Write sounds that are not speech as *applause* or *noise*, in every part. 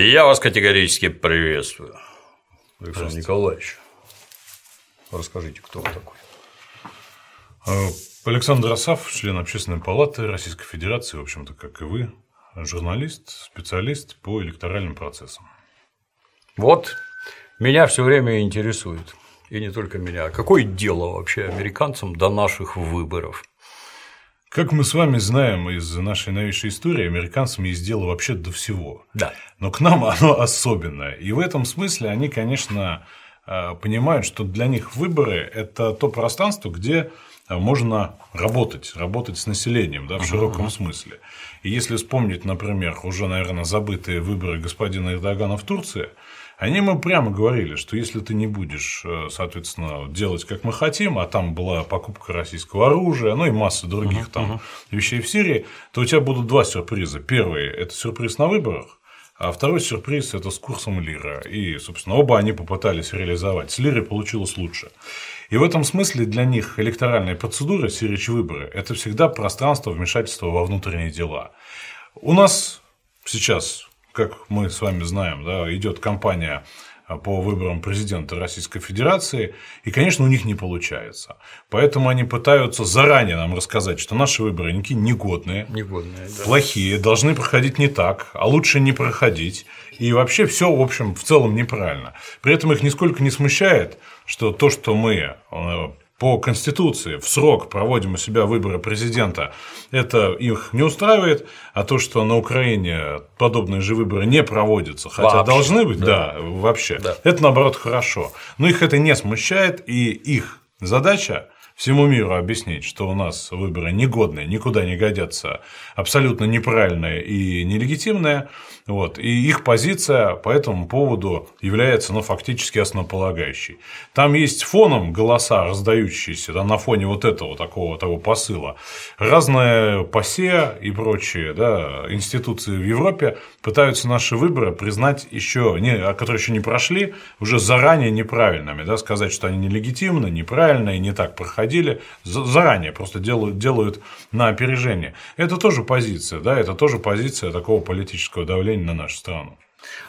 Я вас категорически приветствую, Александр Николаевич. Расскажите, кто вы такой? А, Александр Асав, член Общественной палаты Российской Федерации, в общем-то, как и вы, журналист, специалист по электоральным процессам. Вот меня все время интересует, и не только меня, а какое дело вообще американцам до наших выборов? Как мы с вами знаем из нашей новейшей истории, американцам есть дело вообще до всего. Да. Но к нам *laughs* оно особенное. И в этом смысле они, конечно, а, понимают, что для них выборы – это то пространство, где можно работать, работать с населением да, в широком uh-huh. смысле. И если вспомнить, например, уже, наверное, забытые выборы господина Эрдогана в Турции, они мы прямо говорили, что если ты не будешь, э, соответственно, делать, как мы хотим, а там была покупка российского оружия, ну и масса других uh-huh, там uh-huh. вещей в Сирии, то у тебя будут два сюрприза. Первый – это сюрприз на выборах, а второй сюрприз – это с курсом лира. И, собственно, оба они попытались реализовать. С лирой получилось лучше. И в этом смысле для них электоральная процедура, сирич выборы – это всегда пространство вмешательства во внутренние дела. У нас сейчас как мы с вами знаем, да, идет кампания а, по выборам президента Российской Федерации, и, конечно, у них не получается. Поэтому они пытаются заранее нам рассказать, что наши выборы никакие негодные, негодные да. плохие, должны проходить не так, а лучше не проходить. И вообще все, в общем, в целом неправильно. При этом их нисколько не смущает, что то, что мы э, по Конституции. В срок проводим у себя выборы президента, это их не устраивает, а то, что на Украине подобные же выборы не проводятся, хотя вообще, должны быть, да, да вообще, да. это наоборот хорошо. Но их это не смущает, и их задача всему миру объяснить, что у нас выборы негодные, никуда не годятся, абсолютно неправильные и нелегитимные, вот, и их позиция по этому поводу является, ну, фактически основополагающей. Там есть фоном голоса, раздающиеся да, на фоне вот этого такого того посыла. Разные ПАСЕ и прочие да, институции в Европе пытаются наши выборы признать еще, не, которые еще не прошли, уже заранее неправильными, да, сказать, что они нелегитимны, неправильные, не так проходили, заранее просто делают, делают на опережение. Это тоже позиция, да, это тоже позиция такого политического давления на нашу страну.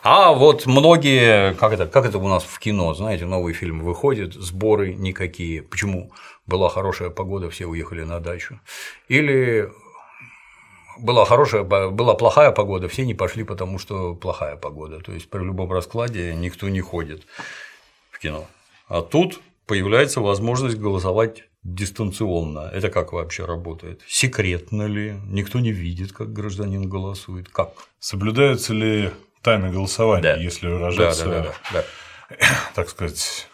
А вот многие, как это, как это у нас в кино, знаете, новый фильм выходит, сборы никакие. Почему? Была хорошая погода, все уехали на дачу. Или была хорошая, была плохая погода, все не пошли, потому что плохая погода. То есть при любом раскладе никто не ходит в кино. А тут появляется возможность голосовать дистанционно. Это как вообще работает? Секретно ли? Никто не видит, как гражданин голосует? Как? Соблюдается ли тайна голосования, да. если выражаться, да, да, да, да. так сказать,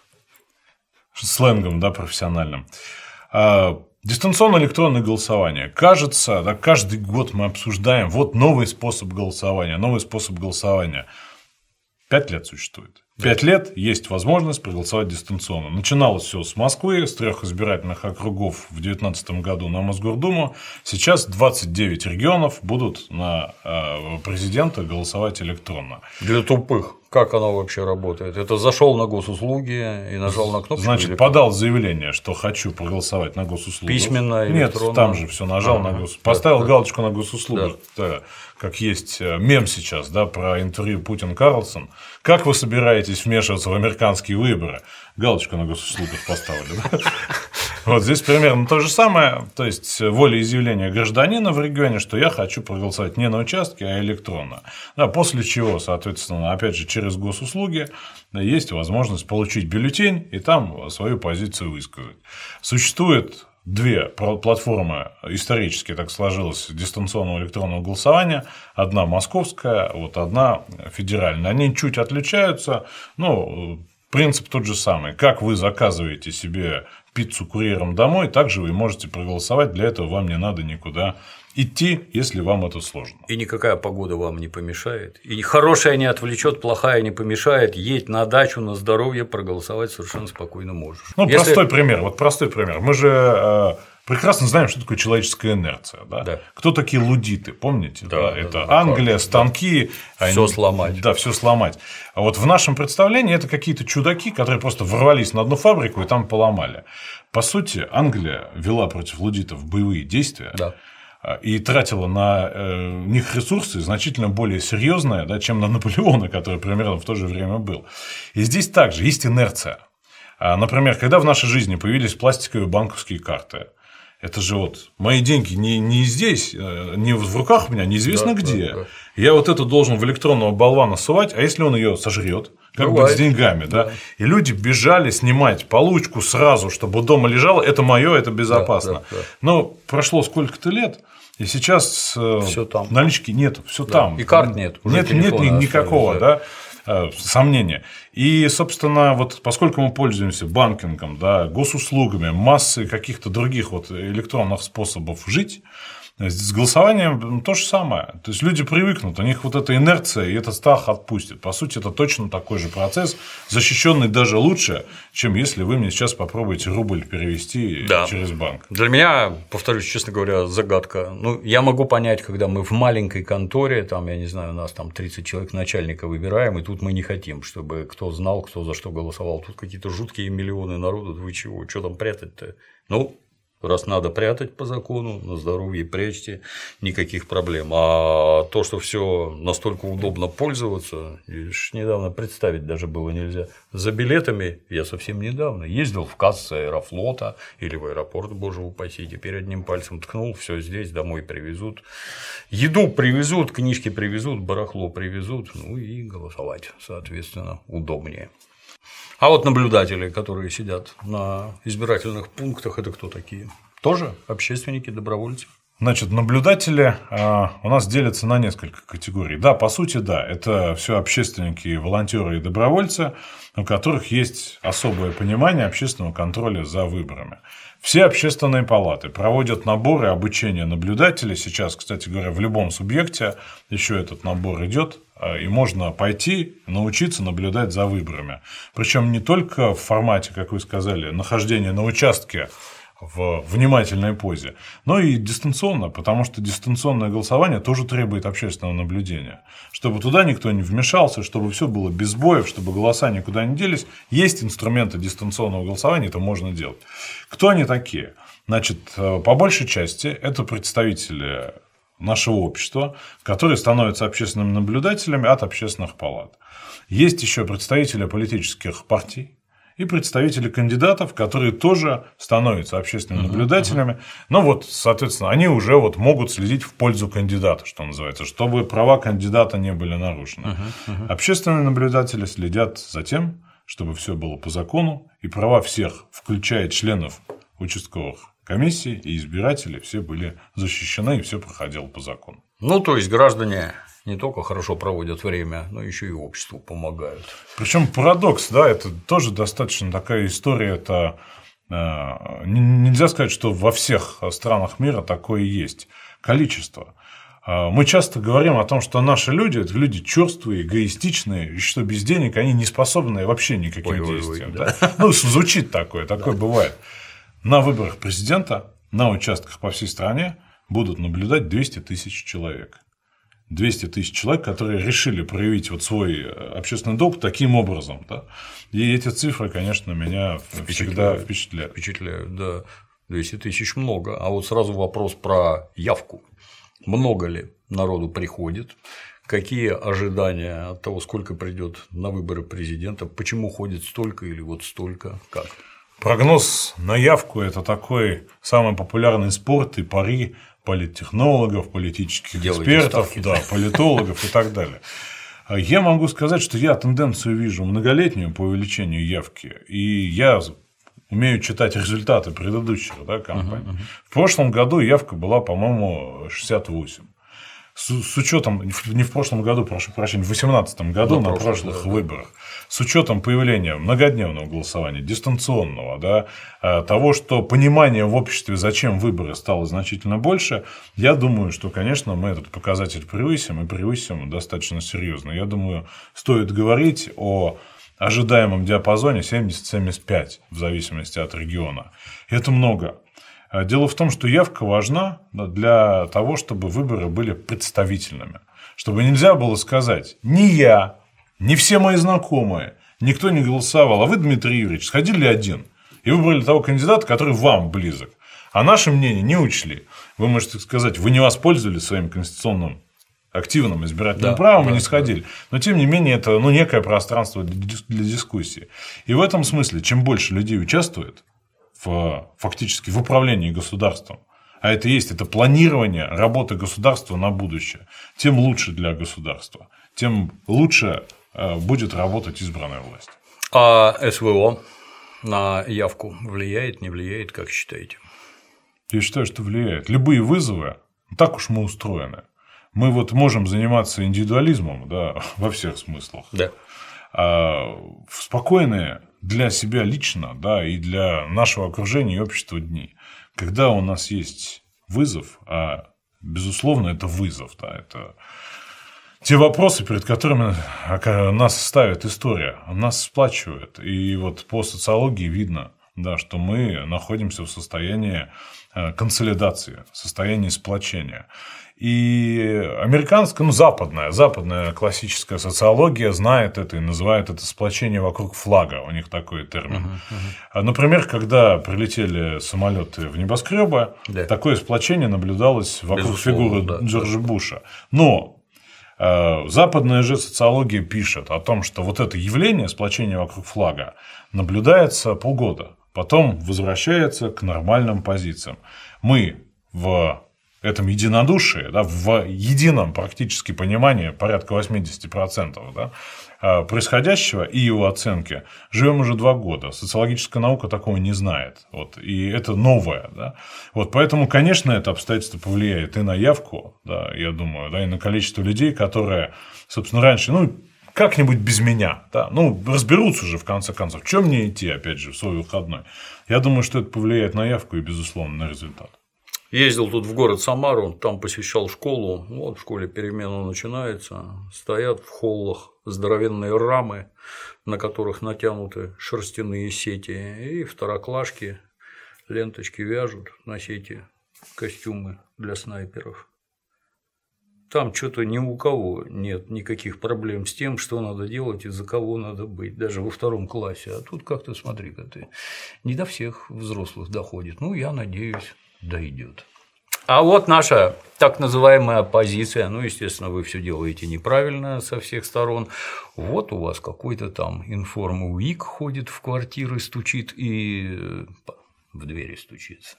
сленгом да, профессиональным? А, дистанционное электронное голосование. Кажется, да, каждый год мы обсуждаем, вот новый способ голосования, новый способ голосования. Пять лет существует. Пять лет есть возможность проголосовать дистанционно. Начиналось все с Москвы, с трех избирательных округов в 2019 году на Мосгордуму. Сейчас 29 регионов будут на э, президента голосовать электронно. Для тупых. Как оно вообще работает? Это зашел на госуслуги и нажал на кнопку. Значит, подал заявление, что хочу проголосовать на госуслугу. Письменно Нет, там же все нажал ага. на гос. Поставил да, галочку на госуслугу. Да. Да как есть э, мем сейчас, да, про интервью Путин-Карлсон. Как вы собираетесь вмешиваться в американские выборы? Галочку на госуслугах поставили. *laughs* Вот здесь примерно то же самое, то есть волеизъявление гражданина в регионе, что я хочу проголосовать не на участке, а электронно. Да, после чего, соответственно, опять же, через госуслуги есть возможность получить бюллетень и там свою позицию высказать. Существует две платформы исторически так сложилось дистанционного электронного голосования. Одна московская, вот одна федеральная. Они чуть отличаются, но принцип тот же самый. Как вы заказываете себе пиццу курьером домой, также вы можете проголосовать. Для этого вам не надо никуда идти, если вам это сложно. И никакая погода вам не помешает. И хорошая не отвлечет, плохая не помешает. Едь на дачу, на здоровье, проголосовать совершенно спокойно можешь. Ну, если... простой пример. Вот простой пример. Мы же э, прекрасно знаем, что такое человеческая инерция. Да? Да. Кто такие лудиты, помните? Да, да? Это да, Англия, да. станки. Да. Все сломать. Да, все сломать. А вот в нашем представлении это какие-то чудаки, которые просто ворвались на одну фабрику и там поломали. По сути, Англия вела против лудитов боевые действия. Да и тратила на э, них ресурсы значительно более серьезные, да, чем на Наполеона, который примерно в то же время был. И здесь также есть инерция. А, например, когда в нашей жизни появились пластиковые банковские карты, это же вот мои деньги не, не здесь, э, не в руках у меня, неизвестно да, где. Да, да. Я вот это должен в электронного болвана сувать, а если он ее сожрет? Как Бывает. быть с деньгами, да? да? И люди бежали снимать получку сразу, чтобы дома лежало, это мое, это безопасно. Да, да, да. Но прошло сколько-то лет, и сейчас э, все там. налички нет, все да. там. И карт нет. Уже нет, нет никакого, да. Э, сомнения. И, собственно, вот поскольку мы пользуемся банкингом, да, госуслугами, массой каких-то других вот электронных способов жить, с голосованием то же самое. То есть люди привыкнут, у них вот эта инерция и этот страх отпустит. По сути, это точно такой же процесс, защищенный даже лучше, чем если вы мне сейчас попробуете рубль перевести да. через банк. Для меня, повторюсь, честно говоря, загадка. Ну, я могу понять, когда мы в маленькой конторе, там, я не знаю, у нас там 30 человек начальника выбираем, и тут мы не хотим, чтобы кто знал, кто за что голосовал. Тут какие-то жуткие миллионы народу, вы чего, что там прятать-то? Ну, Раз надо прятать по закону, на здоровье прячьте, никаких проблем. А то, что все настолько удобно пользоваться, лишь недавно представить даже было нельзя. За билетами я совсем недавно ездил в кассы аэрофлота или в аэропорт, боже упаси, теперь одним пальцем ткнул, все здесь, домой привезут. Еду привезут, книжки привезут, барахло привезут, ну и голосовать, соответственно, удобнее. А вот наблюдатели, которые сидят на избирательных пунктах, это кто такие? Тоже общественники, добровольцы? Значит, наблюдатели а, у нас делятся на несколько категорий. Да, по сути, да, это все общественники, волонтеры и добровольцы, у которых есть особое понимание общественного контроля за выборами. Все общественные палаты проводят наборы обучения наблюдателей. Сейчас, кстати говоря, в любом субъекте еще этот набор идет, а, и можно пойти научиться наблюдать за выборами. Причем не только в формате, как вы сказали, нахождения на участке в внимательной позе, но и дистанционно, потому что дистанционное голосование тоже требует общественного наблюдения. Чтобы туда никто не вмешался, чтобы все было без боев, чтобы голоса никуда не делись, есть инструменты дистанционного голосования, это можно делать. Кто они такие? Значит, э, по большей части это представители нашего общества, которые становятся общественными наблюдателями от общественных палат. Есть еще представители политических партий, и представители кандидатов, которые тоже становятся общественными наблюдателями. Но вот, соответственно, они уже вот могут следить в пользу кандидата, что называется, чтобы права кандидата не были нарушены. Общественные наблюдатели следят за тем, чтобы все было по закону, и права всех, включая членов участковых комиссий и избирателей, все были защищены, и все проходило по закону. Ну, то есть граждане не только хорошо проводят время, но еще и обществу помогают. Причем парадокс, да, это тоже достаточно такая история, это э, нельзя сказать, что во всех странах мира такое есть количество. Э, мы часто говорим о том, что наши люди это люди черствые, эгоистичные, и что без денег они не способны вообще никаким ой, действиям. Ой, ой, да. Да? Ну, звучит такое, такое да. бывает. На выборах президента на участках по всей стране будут наблюдать 200 тысяч человек. 200 тысяч человек, которые решили проявить вот свой э, общественный долг таким образом. Да? И эти цифры, конечно, меня впечатляют. всегда впечатляют. Впечатляют, да. 200 тысяч много. А вот сразу вопрос про явку. Много ли народу приходит? Какие ожидания от того, сколько придет на выборы президента? Почему ходит столько или вот столько? Как? Прогноз на явку – это такой самый популярный спорт и пари политтехнологов, политических Делайте экспертов, ставки. да, политологов и так далее. Я могу сказать, что я тенденцию вижу многолетнюю по увеличению явки, и я умею читать результаты предыдущих да, кампаний. Uh-huh, uh-huh. В прошлом году явка была, по-моему, 68 с, с учетом, не в прошлом году, прошу прощения, в 2018 году на, на прошлых да, выборах, с учетом появления многодневного голосования, дистанционного, да, э, того, что понимание в обществе, зачем выборы, стало значительно больше, я думаю, что, конечно, мы этот показатель превысим и превысим достаточно серьезно. Я думаю, стоит говорить о ожидаемом диапазоне 70-75 в зависимости от региона. Это много. А дело в том, что явка важна для того, чтобы выборы были представительными. Чтобы нельзя было сказать, не я, не все мои знакомые, никто не голосовал, а вы, Дмитрий Юрьевич, сходили один и выбрали того кандидата, который вам близок. А наше мнение не учли. Вы можете сказать, вы не воспользовались своим конституционным активным избирательным да, правом да, и не сходили. Да. Но тем не менее это ну, некое пространство для дискуссии. И в этом смысле, чем больше людей участвует в, фактически в управлении государством, а это есть это планирование работы государства на будущее, тем лучше для государства, тем лучше э, будет работать избранная власть. А СВО на явку влияет, не влияет, как считаете? Я считаю, что влияет. Любые вызовы, так уж мы устроены. Мы вот можем заниматься индивидуализмом, да, *laughs* во всех смыслах. Да. А в спокойные для себя лично, да, и для нашего окружения и общества дни, когда у нас есть вызов, а безусловно это вызов, да, это те вопросы, перед которыми нас ставит история, нас сплачивает. И вот по социологии видно, да, что мы находимся в состоянии э, консолидации, состоянии сплочения. И американская, ну, западная, западная классическая социология знает это и называет это сплочение вокруг флага. У них такой термин. Uh-huh, uh-huh. Например, когда прилетели самолеты в небоскребы, да. такое сплочение наблюдалось вокруг Безусловно, фигуры да, Джорджа да. Буша. Но э, Западная же социология пишет о том, что вот это явление, сплочение вокруг флага, наблюдается полгода, потом возвращается к нормальным позициям. Мы в этом единодушии, да, в едином практически понимании порядка 80% да, а, происходящего и его оценки живем уже два года. Социологическая наука такого не знает. Вот, и это новое. Да. Вот, поэтому, конечно, это обстоятельство повлияет и на явку, да, я думаю, да, и на количество людей, которые, собственно, раньше, ну, как-нибудь без меня. Да? Ну, разберутся уже, в конце концов. Чем мне идти, опять же, в свой выходной? Я думаю, что это повлияет на явку и, безусловно, на результат. Ездил тут в город Самару, там посещал школу. Вот в школе перемена начинается. Стоят в холлах здоровенные рамы, на которых натянуты шерстяные сети, и второклашки ленточки вяжут на сети костюмы для снайперов. Там что-то ни у кого нет никаких проблем с тем, что надо делать и за кого надо быть, даже во втором классе. А тут как-то, смотри-ка ты, не до всех взрослых доходит. Ну, я надеюсь, дойдет. А вот наша так называемая оппозиция, ну, естественно, вы все делаете неправильно со всех сторон. Вот у вас какой-то там информ-уик ходит в квартиры, стучит и э, в двери стучится.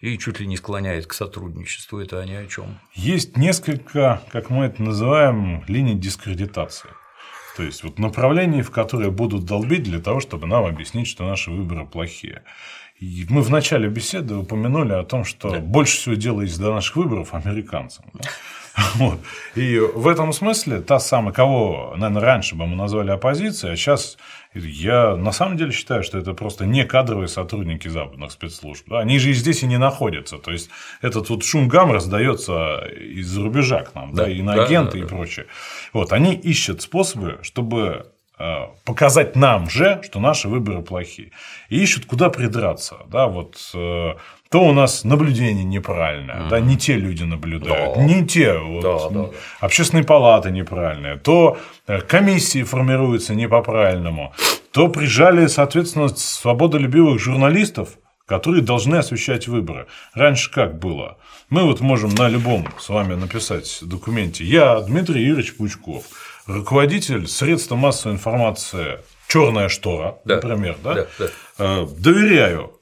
И чуть ли не склоняет к сотрудничеству. Это они о чем? Есть несколько, как мы это называем, линий дискредитации. То есть вот направлений, в которые будут долбить для того, чтобы нам объяснить, что наши выборы плохие. И мы в начале беседы упомянули о том, что да. больше всего делается до наших выборов американцам. Да? *laughs* Вот. И в этом смысле та самая, кого, наверное, раньше бы мы назвали оппозицией, а сейчас я на самом деле считаю, что это просто не кадровые сотрудники западных спецслужб. Да? Они же и здесь и не находятся. То есть этот вот шум гам раздается из-за рубежа к нам, да, да, и на агенты да, да, и прочее. Вот, они ищут способы, чтобы показать нам же, что наши выборы плохие. И ищут, куда придраться. Да, вот, э, то у нас наблюдение неправильное, mm-hmm. да, не те люди наблюдают, да. не те вот, да, да, да. общественные палаты неправильные, то э, комиссии формируются не по-правильному, то прижали, соответственно, свободолюбивых журналистов, которые должны освещать выборы. Раньше как было? Мы вот можем на любом с вами написать документе «Я Дмитрий Юрьевич Пучков, руководитель средства массовой информации Черная штора, да. например, да? Да, да. Э, доверяю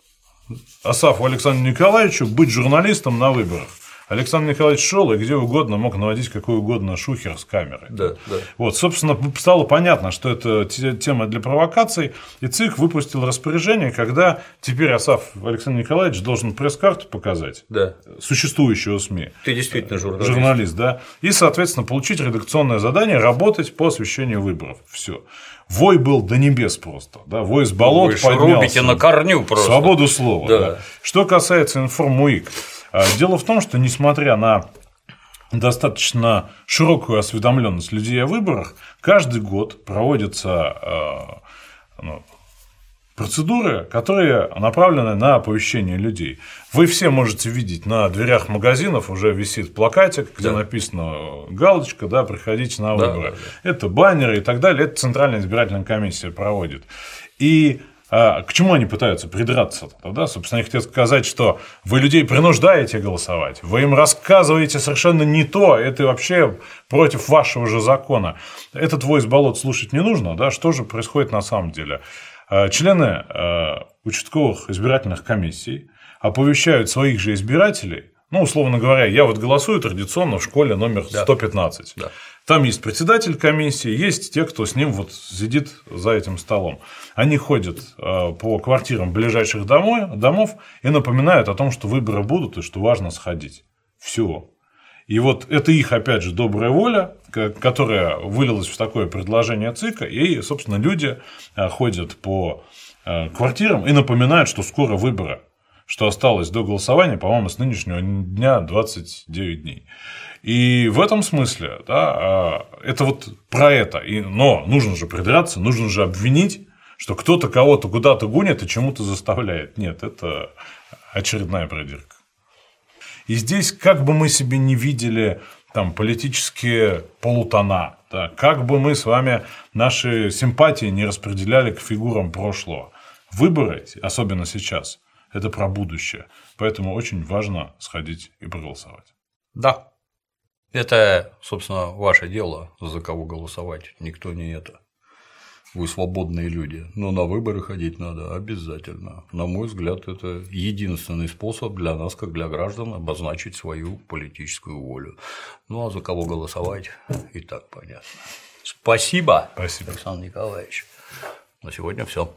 Асафу Александру Николаевичу быть журналистом на выборах. Александр Николаевич шел и где угодно мог наводить какой угодно шухер с камерой. Да, да. Вот, собственно, стало понятно, что это тема для провокаций, и ЦИК выпустил распоряжение, когда теперь Асаф Александр Николаевич должен пресс-карту показать да. существующего СМИ. Ты действительно журналист. Журналист, да. И, соответственно, получить редакционное задание работать по освещению выборов. Все. Вой был до небес просто, да, вой с болот Вы поднялся. рубите на корню просто. Свободу слова. Да. Да. Что касается информуик, дело в том, что несмотря на достаточно широкую осведомленность людей о выборах, каждый год проводятся а, ну, процедуры, которые направлены на оповещение людей. Вы все можете видеть на дверях магазинов уже висит плакатик, где да. написано галочка, да, приходите на выборы. Да, да, да. Это баннеры и так далее. Это Центральная избирательная комиссия проводит. И А к чему они пытаются придраться тогда? Собственно, они хотят сказать, что вы людей принуждаете голосовать, вы им рассказываете совершенно не то, это вообще против вашего же закона. Этот войс болот слушать не нужно, да? Что же происходит на самом деле? А, члены а, участковых избирательных комиссий оповещают своих же избирателей, ну, условно говоря, я вот голосую традиционно в школе номер 115. Да. Там есть председатель комиссии, есть те, кто с ним вот сидит за этим столом. Они ходят э, по квартирам ближайших домой, домов и напоминают о том, что выборы будут и что важно сходить. Все. И вот это их, опять же, добрая воля, которая вылилась в такое предложение ЦИКа, и, собственно, люди э, ходят по э, квартирам и напоминают, что скоро выборы, что осталось до голосования, по-моему, с нынешнего дня 29 дней. И в этом смысле, да, а, это вот про это. И, но нужно же придраться, нужно же обвинить, что кто-то кого-то куда-то гонит и чему-то заставляет. Нет, это очередная продирка. И здесь, как бы мы себе не видели там политические полутона, да, как бы мы с вами наши симпатии не распределяли к фигурам прошлого, выборы, особенно сейчас, это про будущее. Поэтому очень важно сходить и проголосовать. Да, это, собственно, ваше дело, за кого голосовать. Никто не это. Вы свободные люди. Но на выборы ходить надо обязательно. На мой взгляд, это единственный способ для нас, как для граждан, обозначить свою политическую волю. Ну а за кого голосовать, и так понятно. Спасибо, Спасибо. Александр Николаевич. На сегодня все.